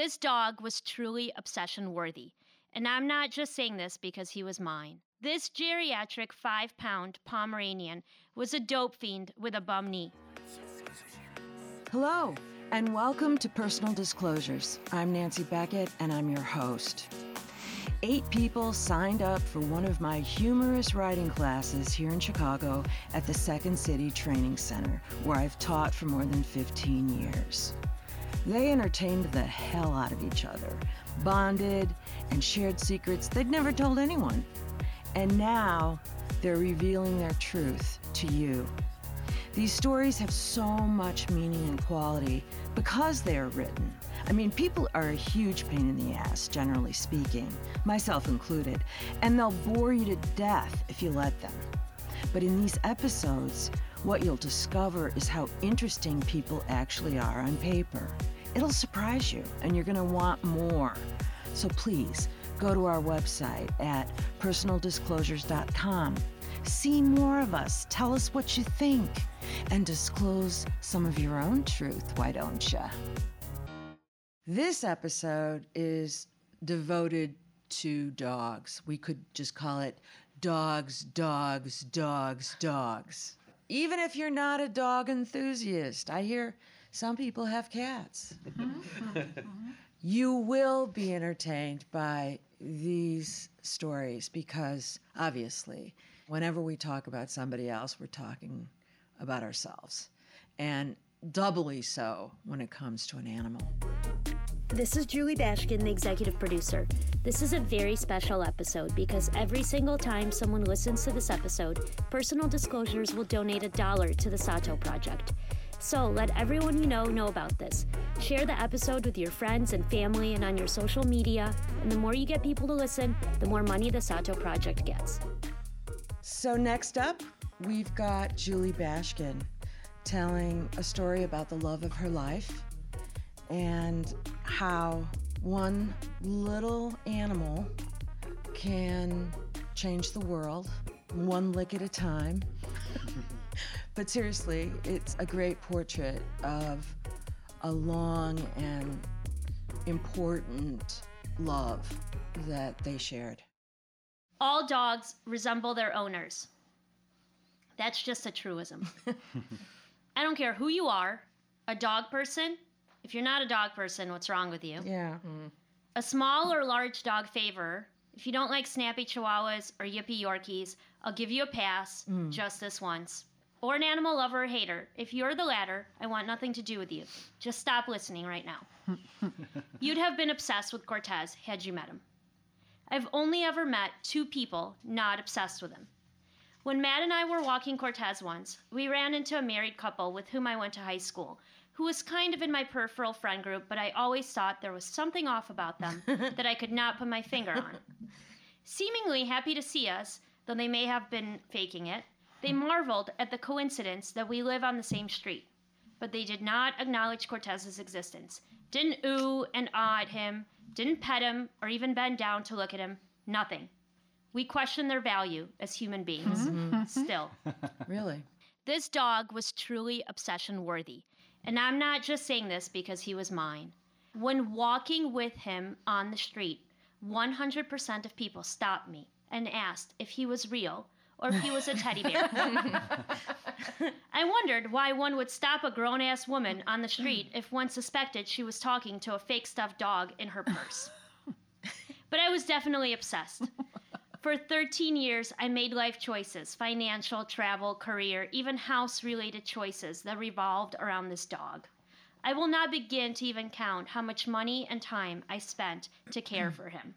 This dog was truly obsession worthy. And I'm not just saying this because he was mine. This geriatric five pound Pomeranian was a dope fiend with a bum knee. Hello, and welcome to Personal Disclosures. I'm Nancy Beckett, and I'm your host. Eight people signed up for one of my humorous writing classes here in Chicago at the Second City Training Center, where I've taught for more than 15 years. They entertained the hell out of each other, bonded, and shared secrets they'd never told anyone. And now they're revealing their truth to you. These stories have so much meaning and quality because they are written. I mean, people are a huge pain in the ass, generally speaking, myself included, and they'll bore you to death if you let them. But in these episodes, what you'll discover is how interesting people actually are on paper. It'll surprise you, and you're going to want more. So please go to our website at personaldisclosures.com. See more of us, tell us what you think, and disclose some of your own truth, why don't you? This episode is devoted to dogs. We could just call it Dogs, Dogs, Dogs, Dogs. Even if you're not a dog enthusiast, I hear some people have cats. Mm-hmm. you will be entertained by these stories because obviously, whenever we talk about somebody else, we're talking about ourselves. And doubly so when it comes to an animal. This is Julie Bashkin, the executive producer. This is a very special episode because every single time someone listens to this episode, Personal Disclosures will donate a dollar to the Sato Project. So let everyone you know know about this. Share the episode with your friends and family and on your social media. And the more you get people to listen, the more money the Sato Project gets. So, next up, we've got Julie Bashkin telling a story about the love of her life and how one little animal can change the world one lick at a time. but seriously, it's a great portrait of a long and important love that they shared. All dogs resemble their owners. That's just a truism. I don't care who you are, a dog person. If you're not a dog person, what's wrong with you? Yeah. Mm-hmm. A small or large dog favor. If you don't like snappy chihuahuas or yippy Yorkies, I'll give you a pass mm. just this once. Or an animal lover or hater. If you're the latter, I want nothing to do with you. Just stop listening right now. You'd have been obsessed with Cortez had you met him. I've only ever met two people not obsessed with him. When Matt and I were walking Cortez once, we ran into a married couple with whom I went to high school, who was kind of in my peripheral friend group, but I always thought there was something off about them that I could not put my finger on. Seemingly happy to see us, though they may have been faking it, they marveled at the coincidence that we live on the same street. But they did not acknowledge Cortez's existence, didn't ooh and ah at him, didn't pet him, or even bend down to look at him. Nothing. We question their value as human beings. Still. Really? This dog was truly obsession worthy. And I'm not just saying this because he was mine. When walking with him on the street, 100% of people stopped me and asked if he was real or if he was a teddy bear. I wondered why one would stop a grown ass woman on the street if one suspected she was talking to a fake stuffed dog in her purse. But I was definitely obsessed. For 13 years, I made life choices financial, travel, career, even house related choices that revolved around this dog. I will not begin to even count how much money and time I spent to care for him.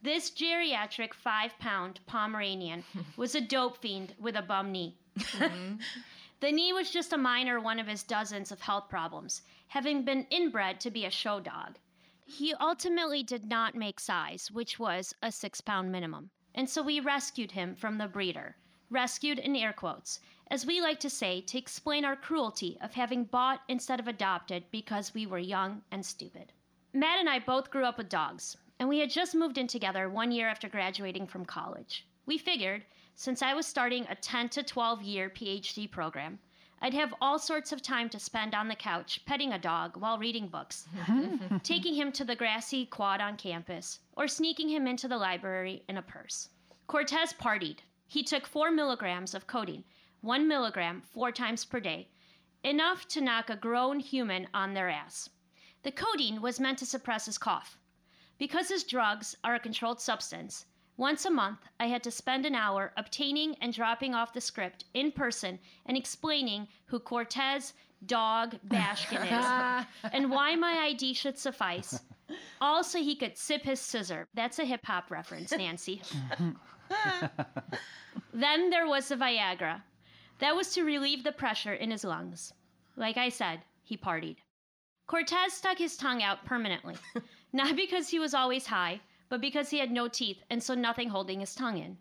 This geriatric five pound Pomeranian was a dope fiend with a bum knee. Mm-hmm. the knee was just a minor one of his dozens of health problems, having been inbred to be a show dog. He ultimately did not make size, which was a six pound minimum, and so we rescued him from the breeder. Rescued in air quotes, as we like to say to explain our cruelty of having bought instead of adopted because we were young and stupid. Matt and I both grew up with dogs, and we had just moved in together one year after graduating from college. We figured, since I was starting a 10 to 12 year PhD program, I'd have all sorts of time to spend on the couch petting a dog while reading books, taking him to the grassy quad on campus, or sneaking him into the library in a purse. Cortez partied. He took four milligrams of codeine, one milligram four times per day, enough to knock a grown human on their ass. The codeine was meant to suppress his cough. Because his drugs are a controlled substance, once a month I had to spend an hour obtaining and dropping off the script in person and explaining who Cortez Dog Bashkin is and why my ID should suffice. All so he could sip his sizzurp. That's a hip hop reference, Nancy. then there was the Viagra. That was to relieve the pressure in his lungs. Like I said, he partied. Cortez stuck his tongue out permanently, not because he was always high, but because he had no teeth and so nothing holding his tongue in.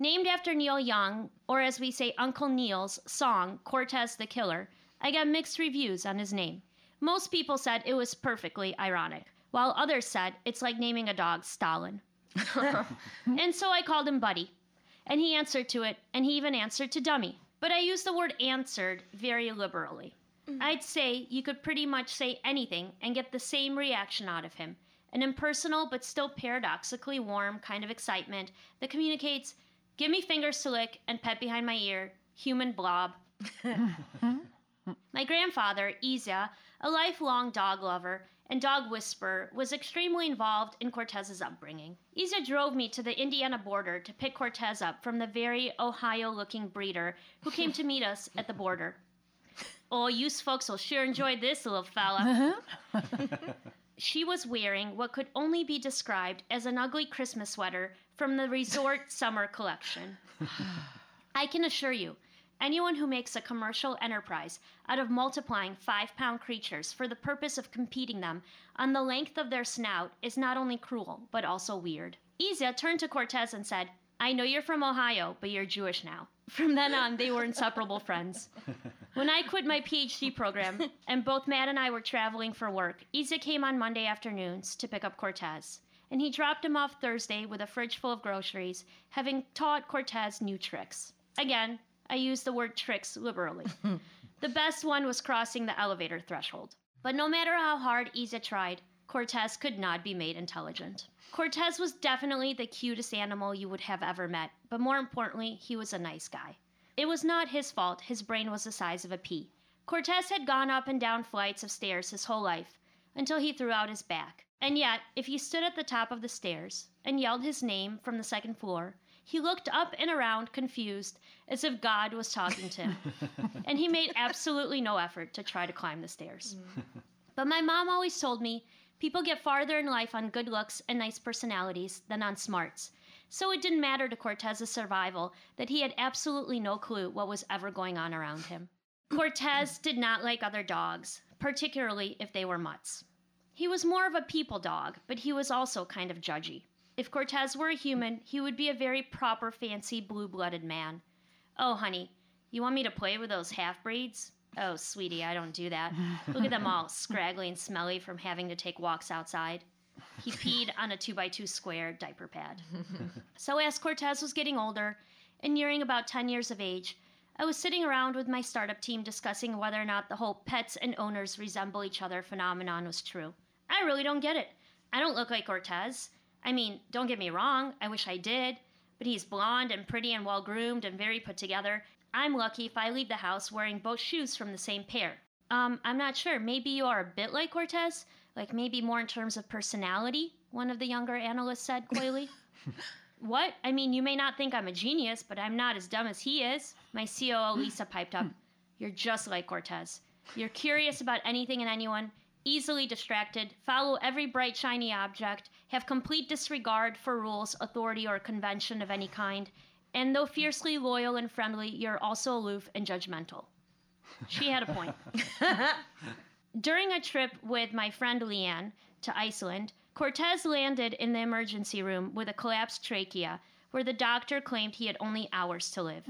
Named after Neil Young, or as we say, Uncle Neil's song, Cortez the Killer, I got mixed reviews on his name. Most people said it was perfectly ironic, while others said it's like naming a dog Stalin. and so I called him Buddy, and he answered to it, and he even answered to Dummy. But I use the word answered very liberally. Mm-hmm. I'd say you could pretty much say anything and get the same reaction out of him an impersonal but still paradoxically warm kind of excitement that communicates, give me fingers to lick and pet behind my ear, human blob. my grandfather, Isa, a lifelong dog lover and dog whisperer, was extremely involved in Cortez's upbringing. Isa drove me to the Indiana border to pick Cortez up from the very Ohio looking breeder who came to meet us at the border. Oh, you folks will sure enjoy this little fella. Uh-huh. she was wearing what could only be described as an ugly Christmas sweater from the resort summer collection. I can assure you, anyone who makes a commercial enterprise out of multiplying five pound creatures for the purpose of competing them on the length of their snout is not only cruel, but also weird. Isa turned to Cortez and said, I know you're from Ohio, but you're Jewish now. From then on, they were inseparable friends. When I quit my PhD program and both Matt and I were traveling for work, Isa came on Monday afternoons to pick up Cortez. And he dropped him off Thursday with a fridge full of groceries, having taught Cortez new tricks. Again, I use the word tricks liberally. the best one was crossing the elevator threshold. But no matter how hard Isa tried, Cortez could not be made intelligent. Cortez was definitely the cutest animal you would have ever met, but more importantly, he was a nice guy. It was not his fault his brain was the size of a pea. Cortez had gone up and down flights of stairs his whole life until he threw out his back. And yet, if he stood at the top of the stairs and yelled his name from the second floor, he looked up and around confused as if God was talking to him. and he made absolutely no effort to try to climb the stairs. But my mom always told me people get farther in life on good looks and nice personalities than on smarts. So it didn't matter to Cortez's survival that he had absolutely no clue what was ever going on around him. Cortez did not like other dogs, particularly if they were mutts. He was more of a people dog, but he was also kind of judgy. If Cortez were a human, he would be a very proper, fancy, blue blooded man. Oh, honey, you want me to play with those half breeds? Oh, sweetie, I don't do that. Look at them all scraggly and smelly from having to take walks outside. He peed on a two by two square diaper pad. so, as Cortez was getting older and nearing about 10 years of age, I was sitting around with my startup team discussing whether or not the whole pets and owners resemble each other phenomenon was true. I really don't get it. I don't look like Cortez. I mean, don't get me wrong, I wish I did, but he's blonde and pretty and well groomed and very put together. I'm lucky if I leave the house wearing both shoes from the same pair. Um, I'm not sure. Maybe you are a bit like Cortez, like maybe more in terms of personality, one of the younger analysts said coyly. what? I mean, you may not think I'm a genius, but I'm not as dumb as he is. My COO, Lisa, piped up. You're just like Cortez. You're curious about anything and anyone, easily distracted, follow every bright, shiny object, have complete disregard for rules, authority, or convention of any kind, and though fiercely loyal and friendly, you're also aloof and judgmental. She had a point. During a trip with my friend Leanne to Iceland, Cortez landed in the emergency room with a collapsed trachea, where the doctor claimed he had only hours to live.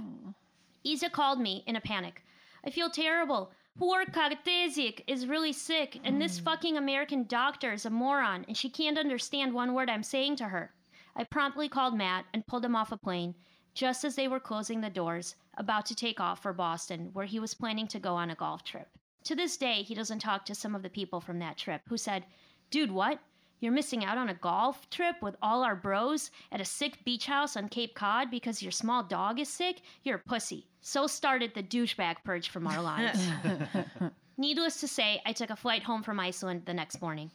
Isa called me in a panic. I feel terrible. Poor Kartezik is really sick, and this mm. fucking American doctor is a moron, and she can't understand one word I'm saying to her. I promptly called Matt and pulled him off a plane, just as they were closing the doors about to take off for Boston, where he was planning to go on a golf trip. To this day, he doesn't talk to some of the people from that trip who said, Dude, what? You're missing out on a golf trip with all our bros at a sick beach house on Cape Cod because your small dog is sick? You're a pussy. So started the douchebag purge from our lives. Needless to say, I took a flight home from Iceland the next morning.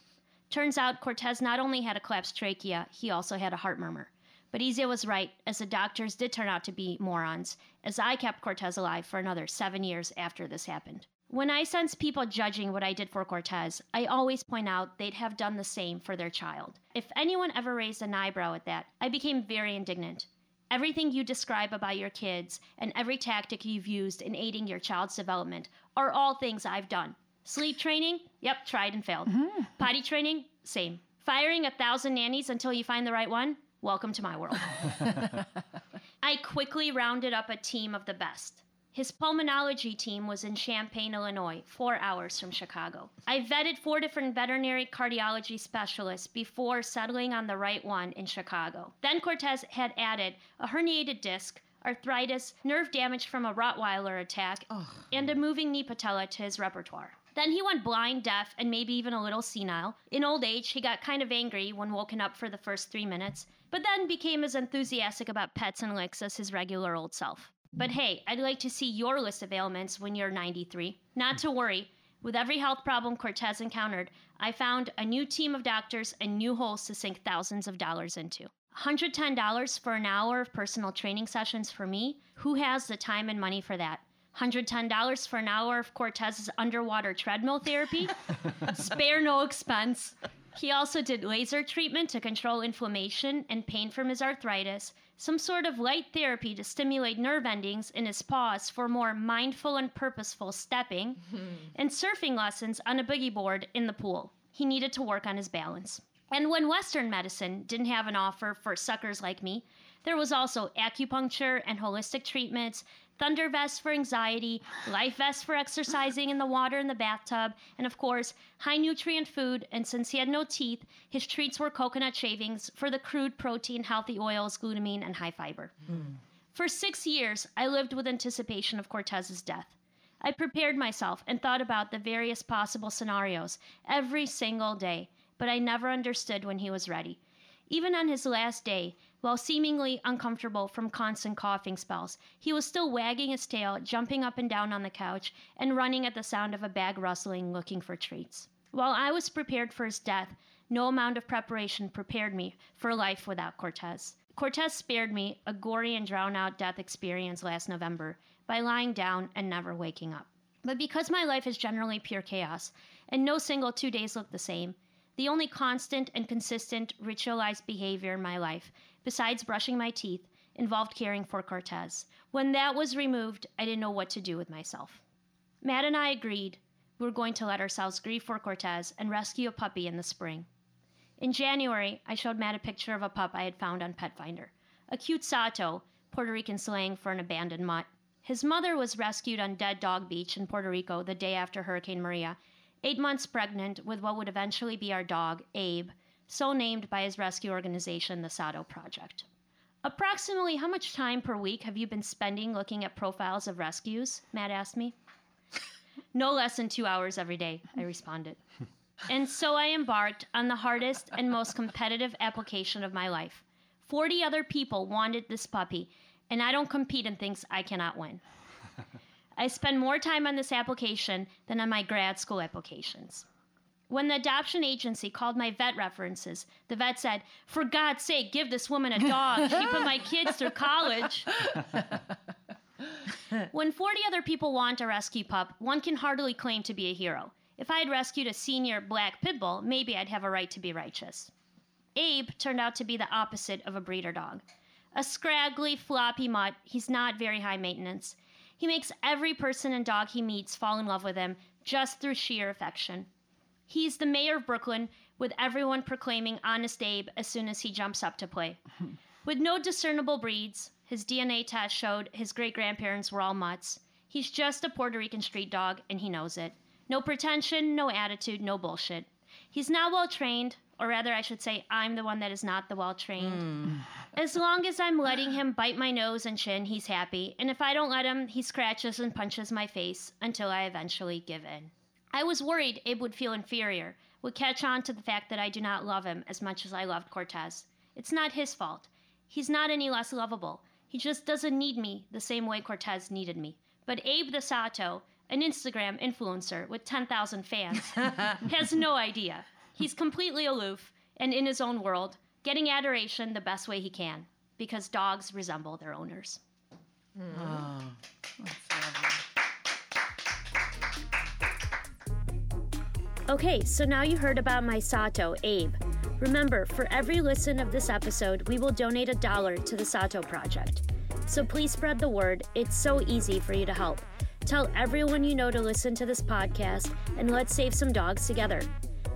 Turns out Cortez not only had a collapsed trachea, he also had a heart murmur. But Izia was right, as the doctors did turn out to be morons, as I kept Cortez alive for another seven years after this happened. When I sense people judging what I did for Cortez, I always point out they'd have done the same for their child. If anyone ever raised an eyebrow at that, I became very indignant. Everything you describe about your kids and every tactic you've used in aiding your child's development are all things I've done. Sleep training? Yep, tried and failed. Mm-hmm. Potty training? Same. Firing a thousand nannies until you find the right one? Welcome to my world. I quickly rounded up a team of the best. His pulmonology team was in Champaign, Illinois, four hours from Chicago. I vetted four different veterinary cardiology specialists before settling on the right one in Chicago. Then Cortez had added a herniated disc, arthritis, nerve damage from a Rottweiler attack, and a moving knee patella to his repertoire. Then he went blind, deaf, and maybe even a little senile. In old age, he got kind of angry when woken up for the first three minutes, but then became as enthusiastic about pets and licks as his regular old self. But hey, I'd like to see your list of ailments when you're 93. Not to worry, with every health problem Cortez encountered, I found a new team of doctors and new holes to sink thousands of dollars into. $110 for an hour of personal training sessions for me? Who has the time and money for that? $110 for an hour of Cortez's underwater treadmill therapy? Spare no expense. He also did laser treatment to control inflammation and pain from his arthritis, some sort of light therapy to stimulate nerve endings in his paws for more mindful and purposeful stepping, hmm. and surfing lessons on a boogie board in the pool. He needed to work on his balance. And when Western medicine didn't have an offer for suckers like me, there was also acupuncture and holistic treatments, thunder vests for anxiety, life vests for exercising in the water in the bathtub, and of course, high nutrient food. And since he had no teeth, his treats were coconut shavings for the crude protein, healthy oils, glutamine, and high fiber. For six years, I lived with anticipation of Cortez's death. I prepared myself and thought about the various possible scenarios every single day, but I never understood when he was ready. Even on his last day, while seemingly uncomfortable from constant coughing spells, he was still wagging his tail, jumping up and down on the couch, and running at the sound of a bag rustling, looking for treats. While I was prepared for his death, no amount of preparation prepared me for life without Cortez. Cortez spared me a gory and drown out death experience last November by lying down and never waking up. But because my life is generally pure chaos, and no single two days look the same, the only constant and consistent ritualized behavior in my life, besides brushing my teeth, involved caring for Cortez. When that was removed, I didn't know what to do with myself. Matt and I agreed we were going to let ourselves grieve for Cortez and rescue a puppy in the spring. In January, I showed Matt a picture of a pup I had found on Petfinder, a cute Sato, Puerto Rican slang for an abandoned mutt. His mother was rescued on Dead Dog Beach in Puerto Rico the day after Hurricane Maria, eight months pregnant with what would eventually be our dog, Abe, so named by his rescue organization, the Sato Project. Approximately how much time per week have you been spending looking at profiles of rescues? Matt asked me. No less than two hours every day, I responded. And so I embarked on the hardest and most competitive application of my life. 40 other people wanted this puppy, and I don't compete in things I cannot win. I spend more time on this application than on my grad school applications. When the adoption agency called my vet references, the vet said, For God's sake, give this woman a dog. She put my kids through college. when 40 other people want a rescue pup, one can hardly claim to be a hero. If I had rescued a senior black pit bull, maybe I'd have a right to be righteous. Abe turned out to be the opposite of a breeder dog. A scraggly, floppy mutt, he's not very high maintenance. He makes every person and dog he meets fall in love with him just through sheer affection. He's the mayor of Brooklyn, with everyone proclaiming Honest Abe as soon as he jumps up to play. with no discernible breeds, his DNA test showed his great grandparents were all mutts. He's just a Puerto Rican street dog, and he knows it. No pretension, no attitude, no bullshit. He's not well trained, Or rather, I should say, I'm the one that is not the well trained. Hmm. As long as I'm letting him bite my nose and chin, he's happy. And if I don't let him, he scratches and punches my face until I eventually give in. I was worried Abe would feel inferior, would catch on to the fact that I do not love him as much as I loved Cortez. It's not his fault. He's not any less lovable. He just doesn't need me the same way Cortez needed me. But Abe the Sato, an Instagram influencer with 10,000 fans, has no idea. He's completely aloof and in his own world, getting adoration the best way he can, because dogs resemble their owners. Hmm. Oh. Okay, so now you heard about my Sato, Abe. Remember, for every listen of this episode, we will donate a dollar to the Sato Project. So please spread the word. It's so easy for you to help. Tell everyone you know to listen to this podcast, and let's save some dogs together.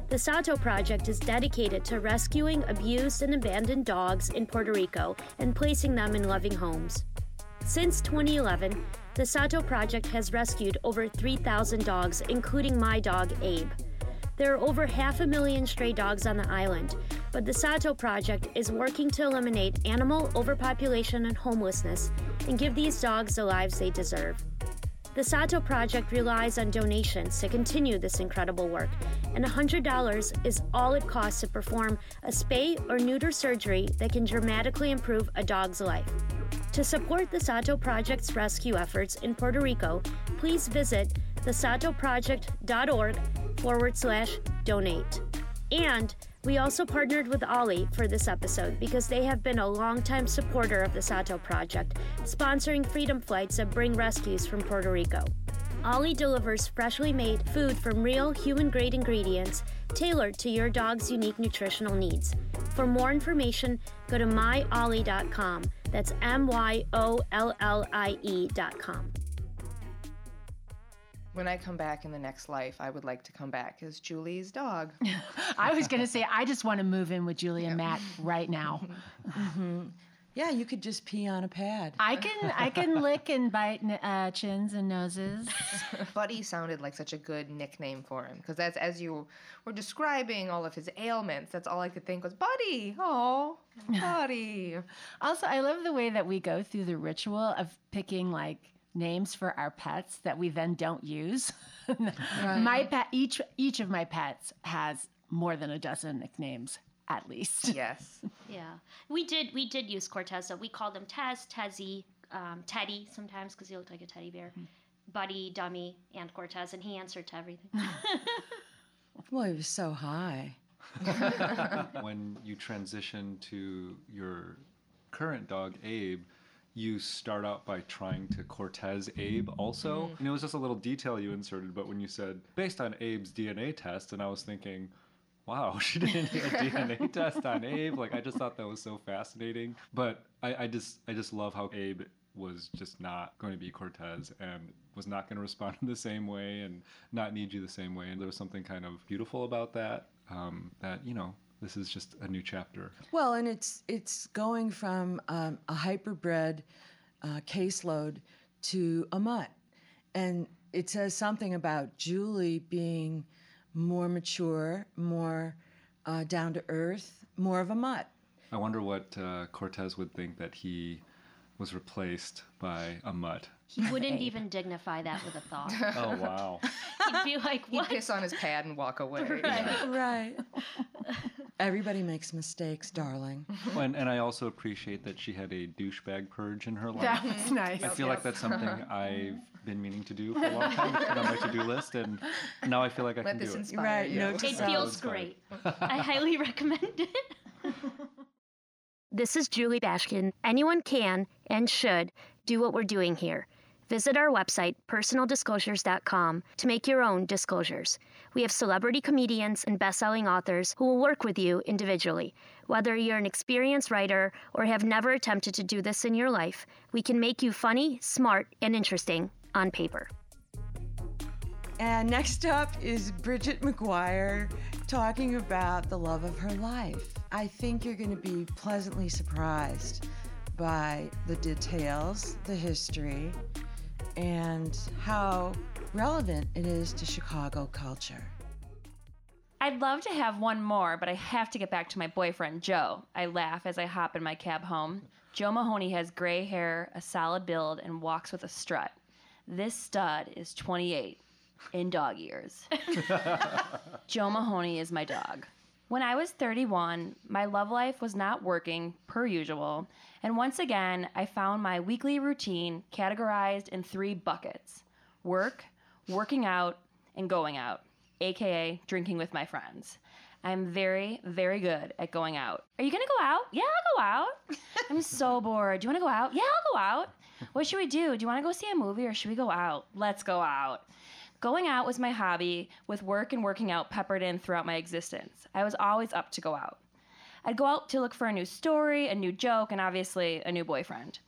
The Sato Project is dedicated to rescuing abused and abandoned dogs in Puerto Rico and placing them in loving homes. Since 2011, the Sato Project has rescued over 3,000 dogs, including my dog, Abe. There are over half a million stray dogs on the island, but the Sato Project is working to eliminate animal overpopulation and homelessness and give these dogs the lives they deserve. The Sato Project relies on donations to continue this incredible work, and $100 is all it costs to perform a spay or neuter surgery that can dramatically improve a dog's life. To support the Sato Project's rescue efforts in Puerto Rico, please visit thesatoproject.org forward slash donate. And we also partnered with Ollie for this episode because they have been a longtime supporter of the Sato Project, sponsoring freedom flights that bring rescues from Puerto Rico. Ollie delivers freshly made food from real human grade ingredients tailored to your dog's unique nutritional needs. For more information, go to myollie.com. That's M Y O L L I E.com. When I come back in the next life, I would like to come back as Julie's dog. I was going to say, I just want to move in with Julie and Matt right now. Yeah, you could just pee on a pad. I can I can lick and bite uh, chins and noses. Buddy sounded like such a good nickname for him because that's as you were describing all of his ailments. That's all I could think was Buddy. Oh, Buddy. Also, I love the way that we go through the ritual of picking like names for our pets that we then don't use. My pet, each each of my pets has more than a dozen nicknames at least. yes. Yeah, we did. We did use Cortez. So we called him Tez, Tezzy, um, Teddy sometimes because he looked like a teddy bear, Buddy, Dummy, and Cortez, and he answered to everything. Well, he was so high. when you transition to your current dog, Abe, you start out by trying to Cortez Abe also. And it was just a little detail you inserted, but when you said based on Abe's DNA test, and I was thinking, wow, she did a DNA test on Abe. Like I just thought that was so fascinating. But I, I just I just love how Abe was just not going to be Cortez and was not going to respond in the same way and not need you the same way. And there was something kind of beautiful about that. Um, that you know, this is just a new chapter. Well, and it's it's going from um, a hyperbred uh, caseload to a mutt, and it says something about Julie being more mature, more uh, down to earth, more of a mutt. I wonder what uh, Cortez would think that he was replaced by a mutt. he wouldn't even dignify that with a thought. Oh wow! He'd be like, He'd piss on his pad and walk away. Right. Right. Everybody makes mistakes, darling. and, and I also appreciate that she had a douchebag purge in her life. That was nice. I feel like that's something I've been meaning to do for a long time. It's been on my to-do list, and now I feel like I Let can this do it. Right, you. no to It self. feels great. I highly recommend it. This is Julie Bashkin. Anyone can and should do what we're doing here. Visit our website, personaldisclosures.com, to make your own disclosures. We have celebrity comedians and best-selling authors who will work with you individually. Whether you're an experienced writer or have never attempted to do this in your life, we can make you funny, smart, and interesting on paper. And next up is Bridget McGuire talking about the love of her life. I think you're going to be pleasantly surprised by the details, the history, and how relevant it is to Chicago culture. I'd love to have one more, but I have to get back to my boyfriend, Joe. I laugh as I hop in my cab home. Joe Mahoney has gray hair, a solid build, and walks with a strut. This stud is 28 in dog years. Joe Mahoney is my dog. When I was 31, my love life was not working per usual, and once again, I found my weekly routine categorized in three buckets work, working out, and going out, aka drinking with my friends. I'm very, very good at going out. Are you gonna go out? Yeah, I'll go out. I'm so bored. Do you wanna go out? Yeah, I'll go out. What should we do? Do you wanna go see a movie or should we go out? Let's go out. Going out was my hobby, with work and working out peppered in throughout my existence. I was always up to go out. I'd go out to look for a new story, a new joke, and obviously a new boyfriend.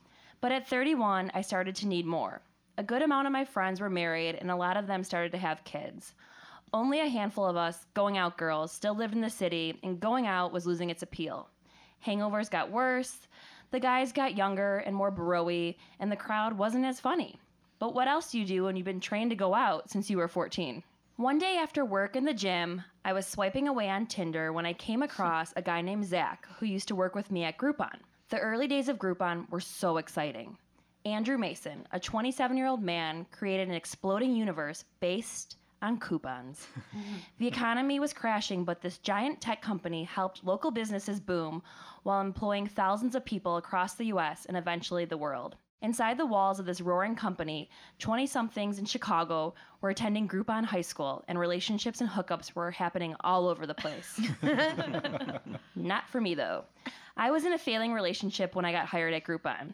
But at 31, I started to need more. A good amount of my friends were married, and a lot of them started to have kids. Only a handful of us, going out girls, still lived in the city, and going out was losing its appeal. Hangovers got worse, the guys got younger and more broy, and the crowd wasn't as funny. But what else do you do when you've been trained to go out since you were 14? One day after work in the gym, I was swiping away on Tinder when I came across a guy named Zach who used to work with me at Groupon. The early days of Groupon were so exciting. Andrew Mason, a 27 year old man, created an exploding universe based on coupons. the economy was crashing, but this giant tech company helped local businesses boom while employing thousands of people across the US and eventually the world. Inside the walls of this roaring company, 20 somethings in Chicago were attending Groupon High School, and relationships and hookups were happening all over the place. Not for me, though. I was in a failing relationship when I got hired at Groupon.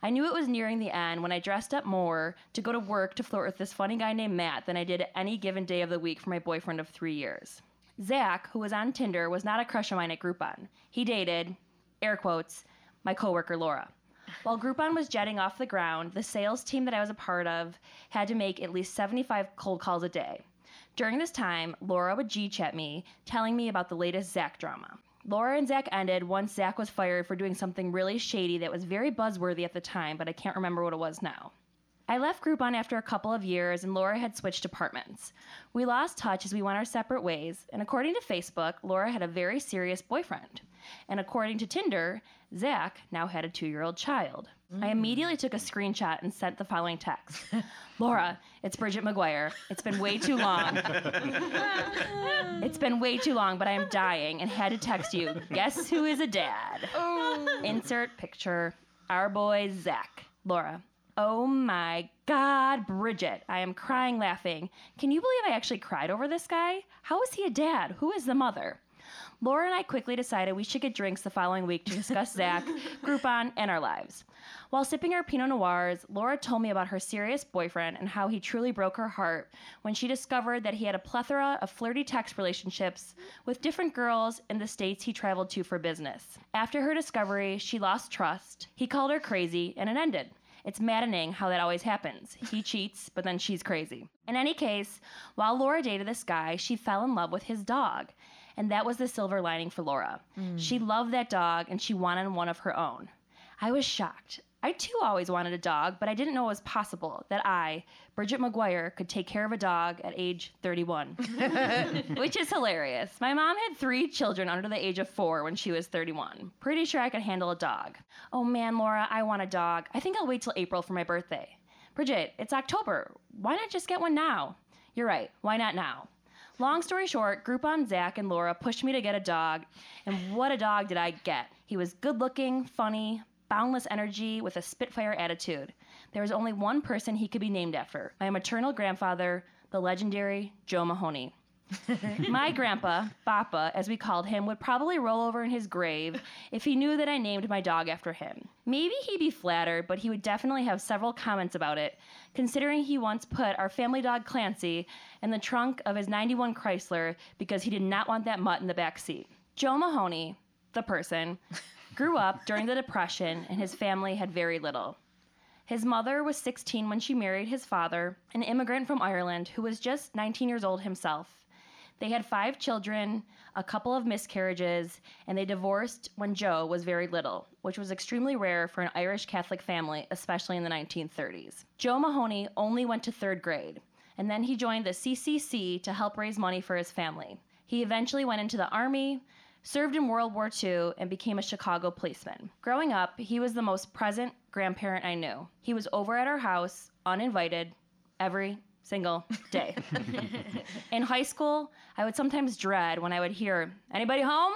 I knew it was nearing the end when I dressed up more to go to work to flirt with this funny guy named Matt than I did any given day of the week for my boyfriend of three years. Zach, who was on Tinder, was not a crush of mine at Groupon. He dated, air quotes, my coworker Laura. While Groupon was jetting off the ground, the sales team that I was a part of had to make at least 75 cold calls a day. During this time, Laura would G chat me, telling me about the latest Zach drama. Laura and Zach ended once Zach was fired for doing something really shady that was very buzzworthy at the time, but I can't remember what it was now. I left Groupon after a couple of years, and Laura had switched departments. We lost touch as we went our separate ways, and according to Facebook, Laura had a very serious boyfriend. And according to Tinder, Zach now had a two year old child. Mm. I immediately took a screenshot and sent the following text Laura, it's Bridget McGuire. It's been way too long. it's been way too long, but I am dying and had to text you. Guess who is a dad? Oh. Insert picture. Our boy, Zach. Laura, Oh my God, Bridget. I am crying laughing. Can you believe I actually cried over this guy? How is he a dad? Who is the mother? Laura and I quickly decided we should get drinks the following week to discuss Zach, Groupon, and our lives. While sipping our Pinot Noirs, Laura told me about her serious boyfriend and how he truly broke her heart when she discovered that he had a plethora of flirty text relationships with different girls in the states he traveled to for business. After her discovery, she lost trust, he called her crazy, and it ended. It's maddening how that always happens. He cheats, but then she's crazy. In any case, while Laura dated this guy, she fell in love with his dog. And that was the silver lining for Laura. Mm. She loved that dog and she wanted one of her own. I was shocked. I too always wanted a dog, but I didn't know it was possible that I, Bridget McGuire, could take care of a dog at age 31, which is hilarious. My mom had three children under the age of four when she was 31. Pretty sure I could handle a dog. Oh man, Laura, I want a dog. I think I'll wait till April for my birthday. Bridget, it's October. Why not just get one now? You're right. Why not now? Long story short, Groupon Zach and Laura pushed me to get a dog, and what a dog did I get! He was good looking, funny, boundless energy with a Spitfire attitude. There was only one person he could be named after my maternal grandfather, the legendary Joe Mahoney. my grandpa, Papa, as we called him, would probably roll over in his grave if he knew that I named my dog after him. Maybe he'd be flattered, but he would definitely have several comments about it, considering he once put our family dog Clancy in the trunk of his 91 Chrysler because he did not want that mutt in the back seat. Joe Mahoney, the person, grew up during the Depression and his family had very little. His mother was 16 when she married his father, an immigrant from Ireland who was just 19 years old himself. They had five children, a couple of miscarriages, and they divorced when Joe was very little, which was extremely rare for an Irish Catholic family, especially in the 1930s. Joe Mahoney only went to third grade, and then he joined the CCC to help raise money for his family. He eventually went into the Army, served in World War II, and became a Chicago policeman. Growing up, he was the most present grandparent I knew. He was over at our house, uninvited, every single day. in high school, I would sometimes dread when I would hear, anybody home?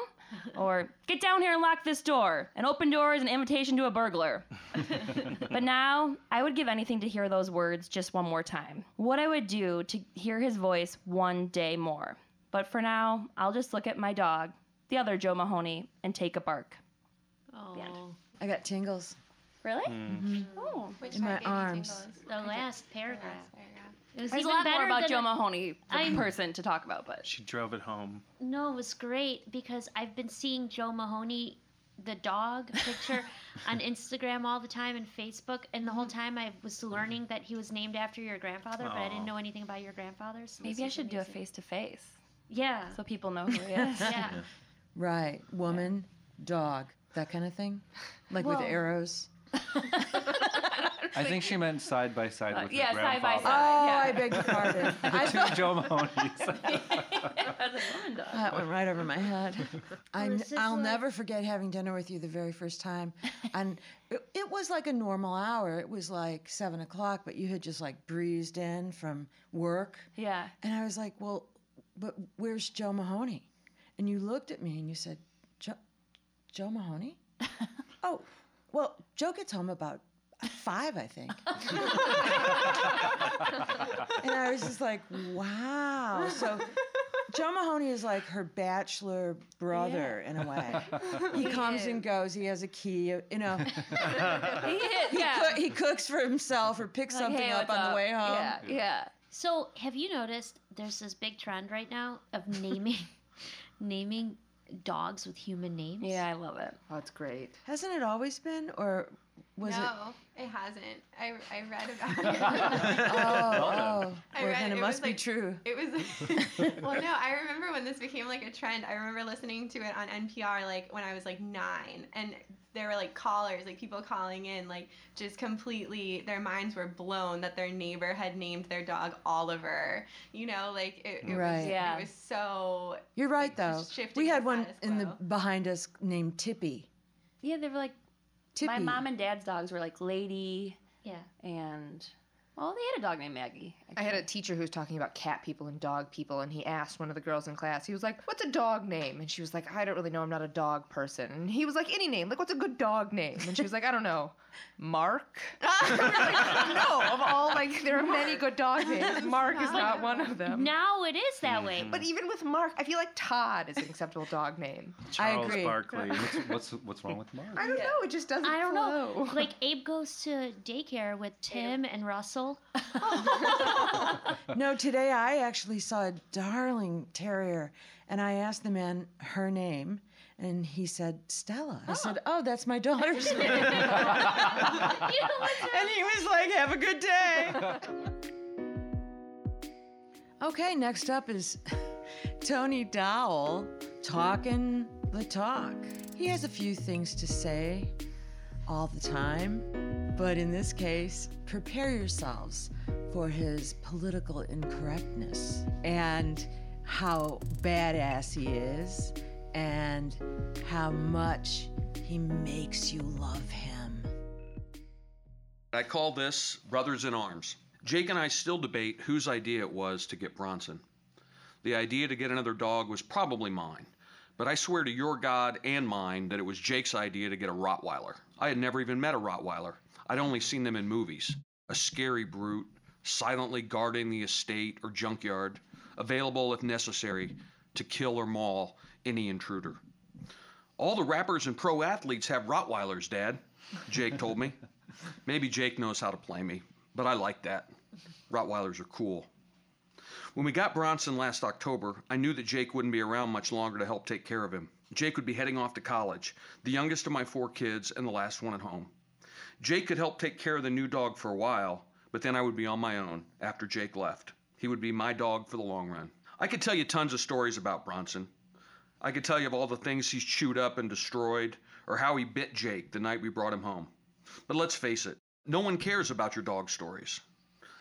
Or get down here and lock this door. An open door is an invitation to a burglar. but now, I would give anything to hear those words just one more time. What I would do to hear his voice one day more. But for now, I'll just look at my dog, the other Joe Mahoney, and take a bark. Oh, I got tingles Really? Mm. Mm-hmm. Oh. Which in my part gave you arms. tingles? the last paragraph. Last paragraph. It was There's a even lot more about Joe I- Mahoney, the I'm- person, to talk about, but She drove it home. No, it was great because I've been seeing Joe Mahoney, the dog picture, on Instagram all the time and Facebook, and the whole mm-hmm. time I was learning that he was named after your grandfather, but I didn't know anything about your grandfather. so maybe I was should do a face to face Yeah. so people know who he is. yeah. Right woman dog that kind of thing like with arrows I think she meant side by side Uh, with yeah, her side by grandfather. oh yeah. i beg your pardon I Two thought Joe Mahoney's. that went right over my head. I'm, I'll like- never forget having dinner with you the very first time. And it, it was like a normal hour. It was like seven o'clock, but you had just like breezed in from work. Yeah. And I was like, well, but where's Joe Mahoney? And you looked at me and you said, Joe, Joe Mahoney? oh, well, Joe gets home about five, I think. and I was just like, wow. So Joe Mahoney is like her bachelor brother in a way. He comes and goes. He has a key, you know. He hit, He, yeah. coo- he cooks for himself or picks Like, something hey, up what's on the way home. Yeah, yeah. So, have you noticed there's this big trend right now of naming naming dogs with human names? Yeah, I love it. Oh, it's great. Hasn't it always been, or was no, it? hasn't. I, I read about it. Oh, oh. I well, read then it, it must be like- true. It was well, no. I remember when this became like a trend. I remember listening to it on NPR like when I was like nine, and there were like callers, like people calling in, like just completely their minds were blown that their neighbor had named their dog Oliver. You know, like it, it Right. was Yeah. it was so. You're right, like, though. We had one in the behind us named Tippy. Yeah, they were like Tippy. my mom and dad's dogs were like Lady Yeah. and well, they had a dog named Maggie. I had a teacher who was talking about cat people and dog people, and he asked one of the girls in class, he was like, What's a dog name? And she was like, I don't really know. I'm not a dog person. And he was like, Any name. Like, what's a good dog name? And she was like, I don't know. Mark? We like, no, of all, like, there are many good dog names. Mark is not one of them. Now it is that way. Mm-hmm. But even with Mark, I feel like Todd is an acceptable dog name. Charles agree. Barkley. What's, what's what's wrong with Mark? I don't know. It just doesn't I don't know. Like Abe goes to daycare with Tim and Russell. No, today I actually saw a darling terrier, and I asked the man her name, and he said Stella. I said, "Oh, oh that's my daughter's name." And he was like, "Have a good day." okay, next up is Tony Dowell talking the talk. He has a few things to say all the time, but in this case, prepare yourselves for his political incorrectness and how badass he is and how much he makes you love him. I call this Brothers in Arms. Jake and I still debate whose idea it was to get Bronson. The idea to get another dog was probably mine, but I swear to your God and mine that it was Jake's idea to get a Rottweiler. I had never even met a Rottweiler, I'd only seen them in movies. A scary brute, silently guarding the estate or junkyard, available if necessary to kill or maul any intruder. All the rappers and pro athletes have Rottweilers, Dad, Jake told me. Maybe Jake knows how to play me, but I like that. Rottweilers are cool. When we got Bronson last October, I knew that Jake wouldn't be around much longer to help take care of him. Jake would be heading off to college, the youngest of my four kids and the last one at home. Jake could help take care of the new dog for a while, but then I would be on my own after Jake left. He would be my dog for the long run. I could tell you tons of stories about Bronson. I could tell you of all the things he's chewed up and destroyed, or how he bit Jake the night we brought him home. But let's face it, no one cares about your dog stories.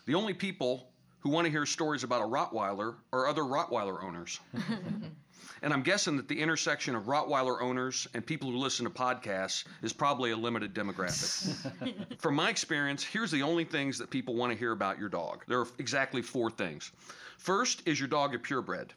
The only people who want to hear stories about a Rottweiler are other Rottweiler owners. And I'm guessing that the intersection of Rottweiler owners and people who listen to podcasts is probably a limited demographic. From my experience, here's the only things that people want to hear about your dog. There are exactly four things. First, is your dog a purebred?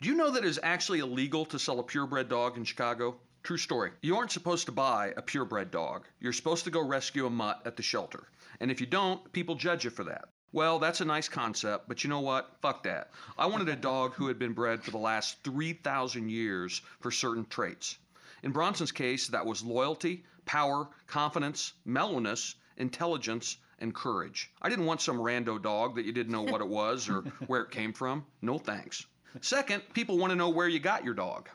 Do you know that it is actually illegal to sell a purebred dog in Chicago? True story. You aren't supposed to buy a purebred dog. You're supposed to go rescue a mutt at the shelter. And if you don't, people judge you for that. Well, that's a nice concept, but you know what? Fuck that. I wanted a dog who had been bred for the last 3,000 years for certain traits. In Bronson's case, that was loyalty, power, confidence, mellowness, intelligence, and courage. I didn't want some rando dog that you didn't know what it was or where it came from. No thanks. Second, people want to know where you got your dog.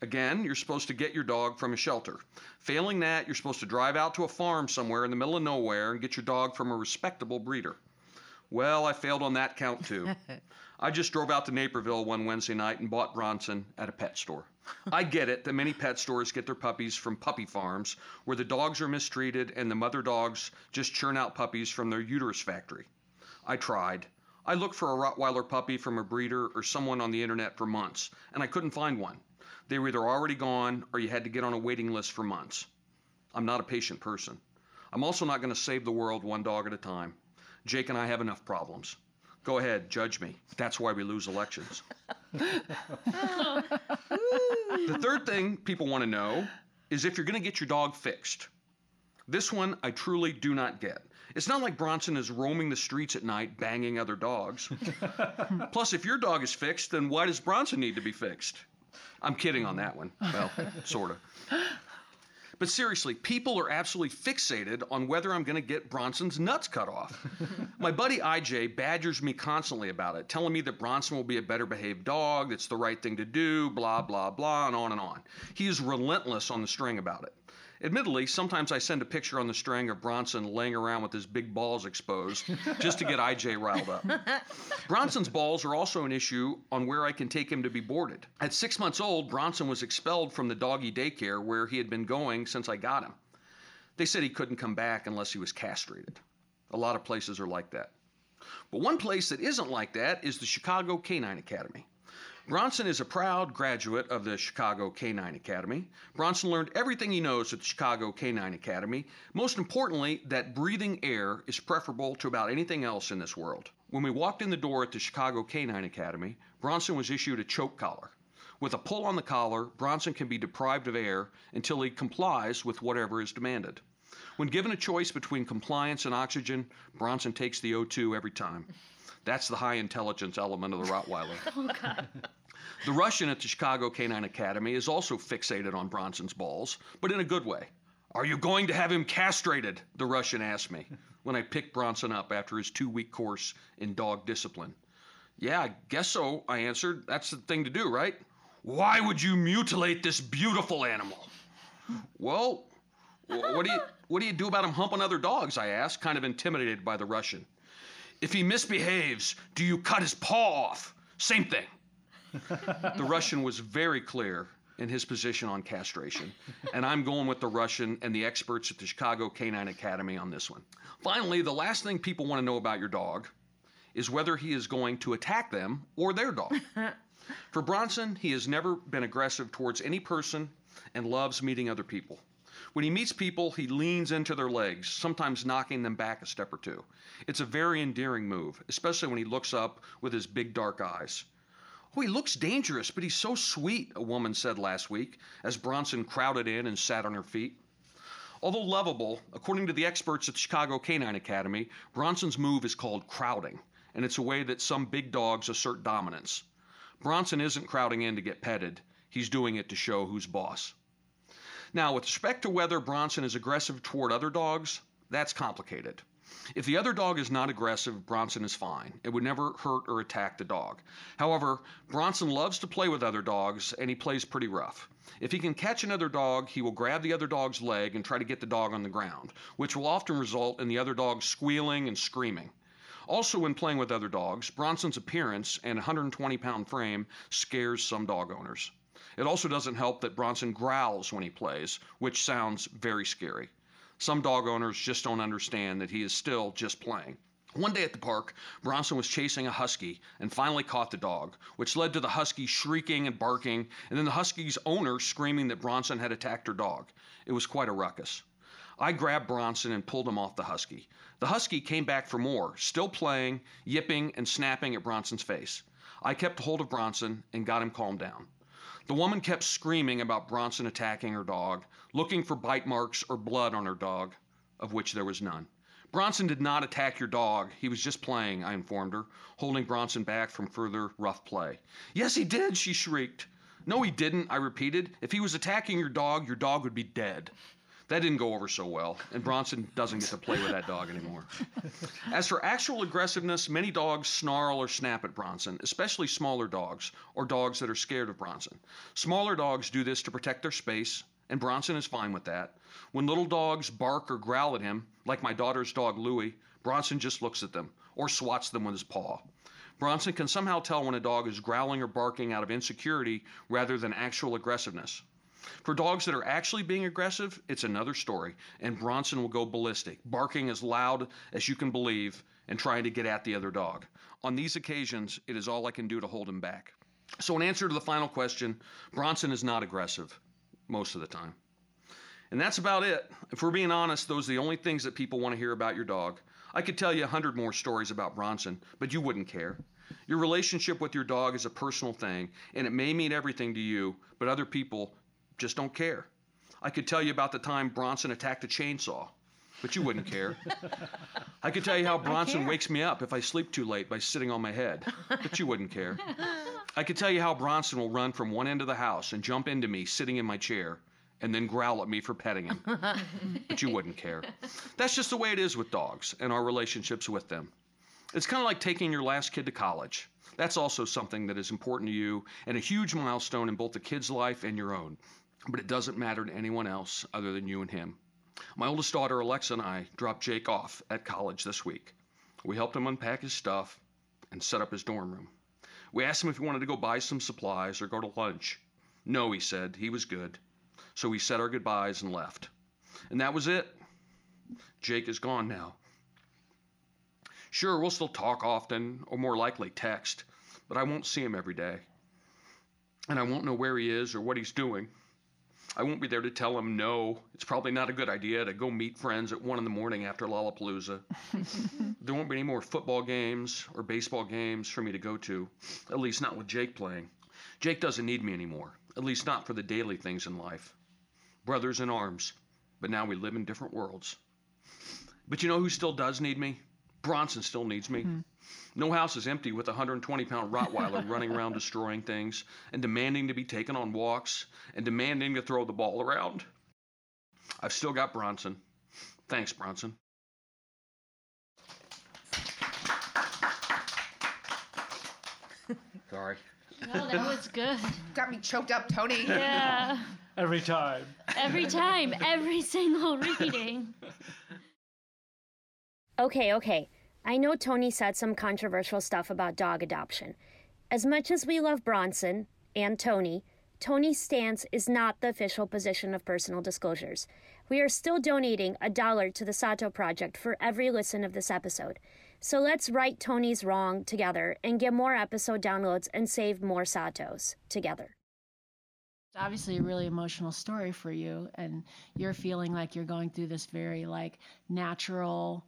Again, you're supposed to get your dog from a shelter. Failing that, you're supposed to drive out to a farm somewhere in the middle of nowhere and get your dog from a respectable breeder. Well, I failed on that count too. I just drove out to Naperville one Wednesday night and bought Bronson at a pet store. I get it that many pet stores get their puppies from puppy farms where the dogs are mistreated and the mother dogs just churn out puppies from their uterus factory. I tried. I looked for a Rottweiler puppy from a breeder or someone on the internet for months, and I couldn't find one. They were either already gone or you had to get on a waiting list for months. I'm not a patient person. I'm also not going to save the world one dog at a time. Jake and I have enough problems. Go ahead, judge me. That's why we lose elections. the third thing people want to know is if you're going to get your dog fixed. This one I truly do not get. It's not like Bronson is roaming the streets at night banging other dogs. Plus, if your dog is fixed, then why does Bronson need to be fixed? I'm kidding on that one. Well, sort of. But seriously, people are absolutely fixated on whether I'm going to get Bronson's nuts cut off. My buddy IJ badgers me constantly about it, telling me that Bronson will be a better behaved dog, that's the right thing to do, blah, blah, blah, and on and on. He is relentless on the string about it. Admittedly, sometimes I send a picture on the string of Bronson laying around with his big balls exposed just to get IJ riled up. Bronson's balls are also an issue on where I can take him to be boarded. At six months old, Bronson was expelled from the doggy daycare where he had been going since I got him. They said he couldn't come back unless he was castrated. A lot of places are like that. But one place that isn't like that is the Chicago Canine Academy. Bronson is a proud graduate of the Chicago Canine Academy. Bronson learned everything he knows at the Chicago Canine Academy. Most importantly, that breathing air is preferable to about anything else in this world. When we walked in the door at the Chicago Canine Academy, Bronson was issued a choke collar. With a pull on the collar, Bronson can be deprived of air until he complies with whatever is demanded. When given a choice between compliance and oxygen, Bronson takes the O2 every time. That's the high intelligence element of the Rottweiler. Oh, God. The Russian at the Chicago Canine Academy is also fixated on Bronson's balls, but in a good way. Are you going to have him castrated? The Russian asked me when I picked Bronson up after his two week course in dog discipline. Yeah, I guess so, I answered. That's the thing to do, right? Why would you mutilate this beautiful animal? Well, what do you what do you do about him humping other dogs? I asked, kind of intimidated by the Russian. If he misbehaves, do you cut his paw off? Same thing. the Russian was very clear in his position on castration, and I'm going with the Russian and the experts at the Chicago Canine Academy on this one. Finally, the last thing people want to know about your dog is whether he is going to attack them or their dog. For Bronson, he has never been aggressive towards any person and loves meeting other people. When he meets people, he leans into their legs, sometimes knocking them back a step or two. It's a very endearing move, especially when he looks up with his big dark eyes. Oh, he looks dangerous, but he's so sweet, a woman said last week as Bronson crowded in and sat on her feet. Although lovable, according to the experts at the Chicago Canine Academy, Bronson's move is called crowding, and it's a way that some big dogs assert dominance. Bronson isn't crowding in to get petted, he's doing it to show who's boss. Now, with respect to whether Bronson is aggressive toward other dogs, that's complicated. If the other dog is not aggressive, Bronson is fine. It would never hurt or attack the dog. However, Bronson loves to play with other dogs and he plays pretty rough. If he can catch another dog, he will grab the other dog's leg and try to get the dog on the ground, which will often result in the other dog squealing and screaming. Also, when playing with other dogs, Bronson's appearance and 120 pound frame scares some dog owners. It also doesn't help that Bronson growls when he plays, which sounds very scary. Some dog owners just don't understand that he is still just playing. One day at the park, Bronson was chasing a husky and finally caught the dog, which led to the husky shrieking and barking, and then the husky's owner screaming that Bronson had attacked her dog. It was quite a ruckus. I grabbed Bronson and pulled him off the husky. The husky came back for more, still playing, yipping, and snapping at Bronson's face. I kept hold of Bronson and got him calmed down. The woman kept screaming about Bronson attacking her dog, looking for bite marks or blood on her dog, of which there was none. Bronson did not attack your dog. He was just playing, I informed her, holding Bronson back from further rough play. Yes, he did, she shrieked. No, he didn't, I repeated. If he was attacking your dog, your dog would be dead. That didn't go over so well, and Bronson doesn't get to play with that dog anymore. As for actual aggressiveness, many dogs snarl or snap at Bronson, especially smaller dogs or dogs that are scared of Bronson. Smaller dogs do this to protect their space, and Bronson is fine with that. When little dogs bark or growl at him, like my daughter's dog Louie, Bronson just looks at them or swats them with his paw. Bronson can somehow tell when a dog is growling or barking out of insecurity rather than actual aggressiveness. For dogs that are actually being aggressive, it's another story, and Bronson will go ballistic, barking as loud as you can believe and trying to get at the other dog. On these occasions, it is all I can do to hold him back. So, in answer to the final question, Bronson is not aggressive most of the time. And that's about it. If we're being honest, those are the only things that people want to hear about your dog. I could tell you a hundred more stories about Bronson, but you wouldn't care. Your relationship with your dog is a personal thing, and it may mean everything to you, but other people just don't care. I could tell you about the time Bronson attacked a chainsaw, but you wouldn't care. I could tell you how Bronson wakes me up if I sleep too late by sitting on my head, but you wouldn't care. I could tell you how Bronson will run from one end of the house and jump into me sitting in my chair and then growl at me for petting him, but you wouldn't care. That's just the way it is with dogs and our relationships with them. It's kind of like taking your last kid to college. That's also something that is important to you and a huge milestone in both the kid's life and your own but it doesn't matter to anyone else other than you and him. My oldest daughter, Alexa, and I dropped Jake off at college this week. We helped him unpack his stuff and set up his dorm room. We asked him if he wanted to go buy some supplies or go to lunch. No, he said, he was good. So we said our goodbyes and left. And that was it. Jake is gone now. Sure, we'll still talk often, or more likely text, but I won't see him every day. And I won't know where he is or what he's doing. I won't be there to tell him no. It's probably not a good idea to go meet friends at one in the morning after Lollapalooza. there won't be any more football games or baseball games for me to go to, at least not with Jake playing. Jake doesn't need me anymore, at least not for the daily things in life. Brothers in arms, but now we live in different worlds. But you know who still does need me? Bronson still needs me. Mm-hmm. No house is empty with a 120 pound Rottweiler running around destroying things and demanding to be taken on walks and demanding to throw the ball around. I've still got Bronson. Thanks, Bronson. Sorry. Well, that was good. Got me choked up, Tony. Yeah. Every time. Every time. Every single reading. Okay, okay. I know Tony said some controversial stuff about dog adoption. As much as we love Bronson and Tony, Tony's stance is not the official position of personal disclosures. We are still donating a dollar to the Sato Project for every listen of this episode. So let's right Tony's wrong together and get more episode downloads and save more Satos together. It's obviously a really emotional story for you, and you're feeling like you're going through this very like natural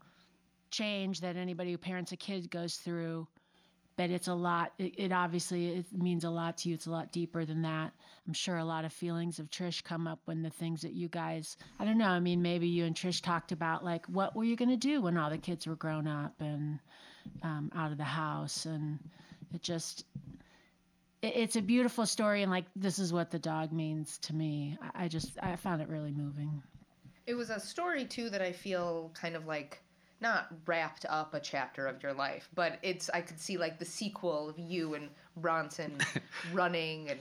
change that anybody who parents a kid goes through but it's a lot it, it, obviously it means a lot to you. It's a lot deeper than that. I'm sure a lot of feelings of trish come up when the things that you guys i don't know i mean maybe you and trish talked about like what were you going to do when all the kids were grown up and um, out of the house? And it just it, it's a beautiful story and like this is what the dog means to me. I just i found it really moving. It was a story too that i feel kind of like not wrapped up a chapter of your life, but it's I could see like the sequel of you and Bronson running and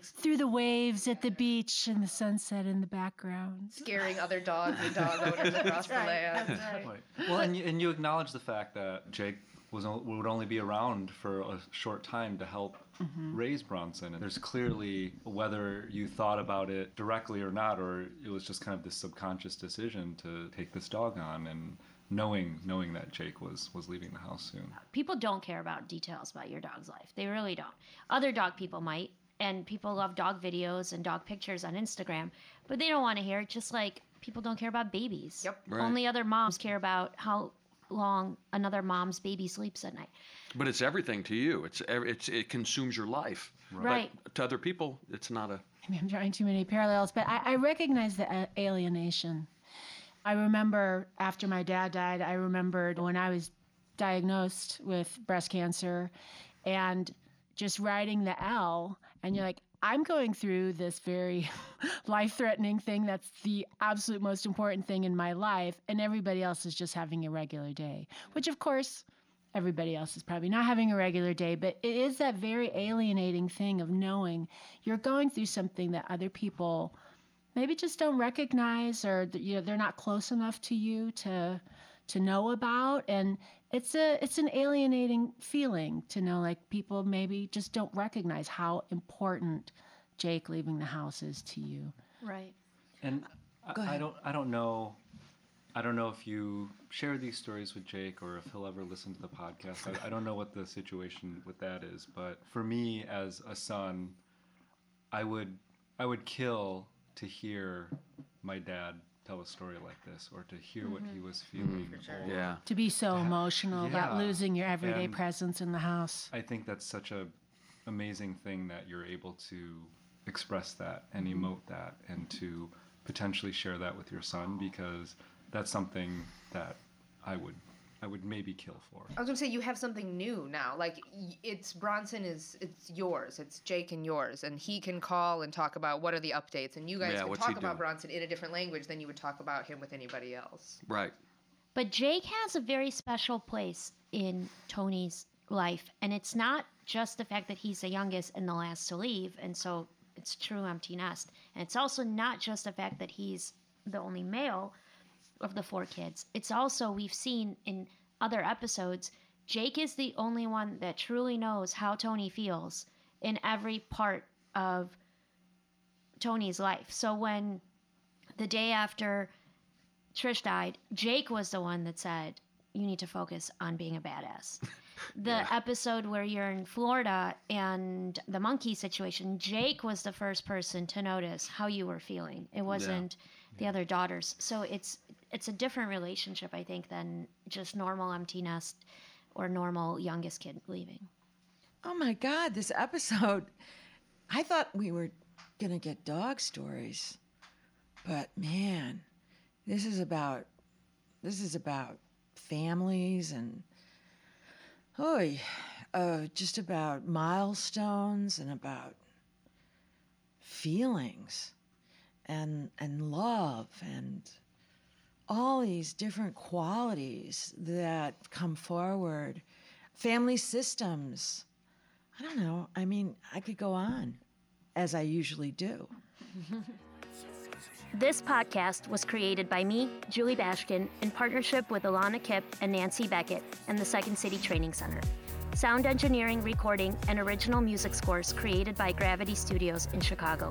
through the waves at the beach and the sunset in the background, scaring other dogs and dog owners across right, the land. Right. Well, and you, and you acknowledge the fact that Jake was would only be around for a short time to help mm-hmm. raise Bronson. And there's clearly whether you thought about it directly or not, or it was just kind of this subconscious decision to take this dog on and knowing knowing that Jake was was leaving the house soon. People don't care about details about your dog's life. They really don't. Other dog people might, and people love dog videos and dog pictures on Instagram, but they don't want to hear it. Just like people don't care about babies. Yep. Right. Only other moms care about how long another mom's baby sleeps at night. But it's everything to you. It's it's it consumes your life. Right. But to other people, it's not a. Maybe I'm drawing too many parallels, but I, I recognize the alienation. I remember after my dad died, I remembered when I was diagnosed with breast cancer and just writing the L, and you're like, I'm going through this very life threatening thing that's the absolute most important thing in my life, and everybody else is just having a regular day, which of course, everybody else is probably not having a regular day, but it is that very alienating thing of knowing you're going through something that other people maybe just don't recognize or you know they're not close enough to you to to know about and it's a it's an alienating feeling to know like people maybe just don't recognize how important Jake leaving the house is to you. Right. And I, I don't I don't know I don't know if you share these stories with Jake or if he'll ever listen to the podcast. I, I don't know what the situation with that is, but for me as a son, I would I would kill to hear my dad tell a story like this or to hear what he mm-hmm. was mm-hmm. feeling. or- Yeah. To be so emotional about losing your everyday And- presence in the house. I think that's such a amazing thing that you're able to express that and mm-hmm. emote that and to potentially share that with your son because that's something that I would I would maybe kill for. I was gonna say you have something new now. Like it's Bronson is it's yours. It's Jake and yours, and he can call and talk about what are the updates, and you guys Yeah, can talk about doing? Bronson in a different language than you would talk about him with anybody else. Right. But Jake has a very special place in Tony's life. And it's not just the fact that he's the youngest and the last to leave. And so it's true empty nest. And it's also not just the fact that he's the only male of the four kids. It's also, we've seen in other episodes, Jake is the only one that truly knows how Tony feels in every part of Tony's life. So when the day after Trish died, Jake was the one that said, You need to focus on being a badass. The episode where you're in Florida and the monkey situation, Jake was the first person to notice how you were feeling. It wasn't the other daughters. So it's it's a different relationship, I think, than just normal empty nest or normal youngest kid leaving. Oh my God, this episode. I thought we were going to get dog stories. But man, this is about this is about families and oh, uh, just about milestones and about feelings and and love and all these different qualities that come forward family systems i don't know i mean i could go on as i usually do This podcast was created by me, Julie Bashkin, in partnership with Alana Kipp and Nancy Beckett and the Second City Training Center. Sound engineering, recording, and original music scores created by Gravity Studios in Chicago.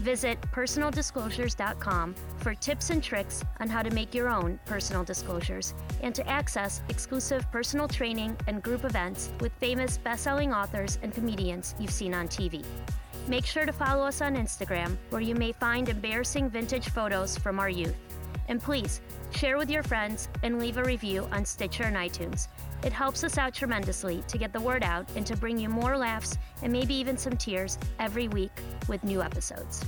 Visit personaldisclosures.com for tips and tricks on how to make your own personal disclosures and to access exclusive personal training and group events with famous best-selling authors and comedians you've seen on TV. Make sure to follow us on Instagram, where you may find embarrassing vintage photos from our youth. And please, share with your friends and leave a review on Stitcher and iTunes. It helps us out tremendously to get the word out and to bring you more laughs and maybe even some tears every week with new episodes.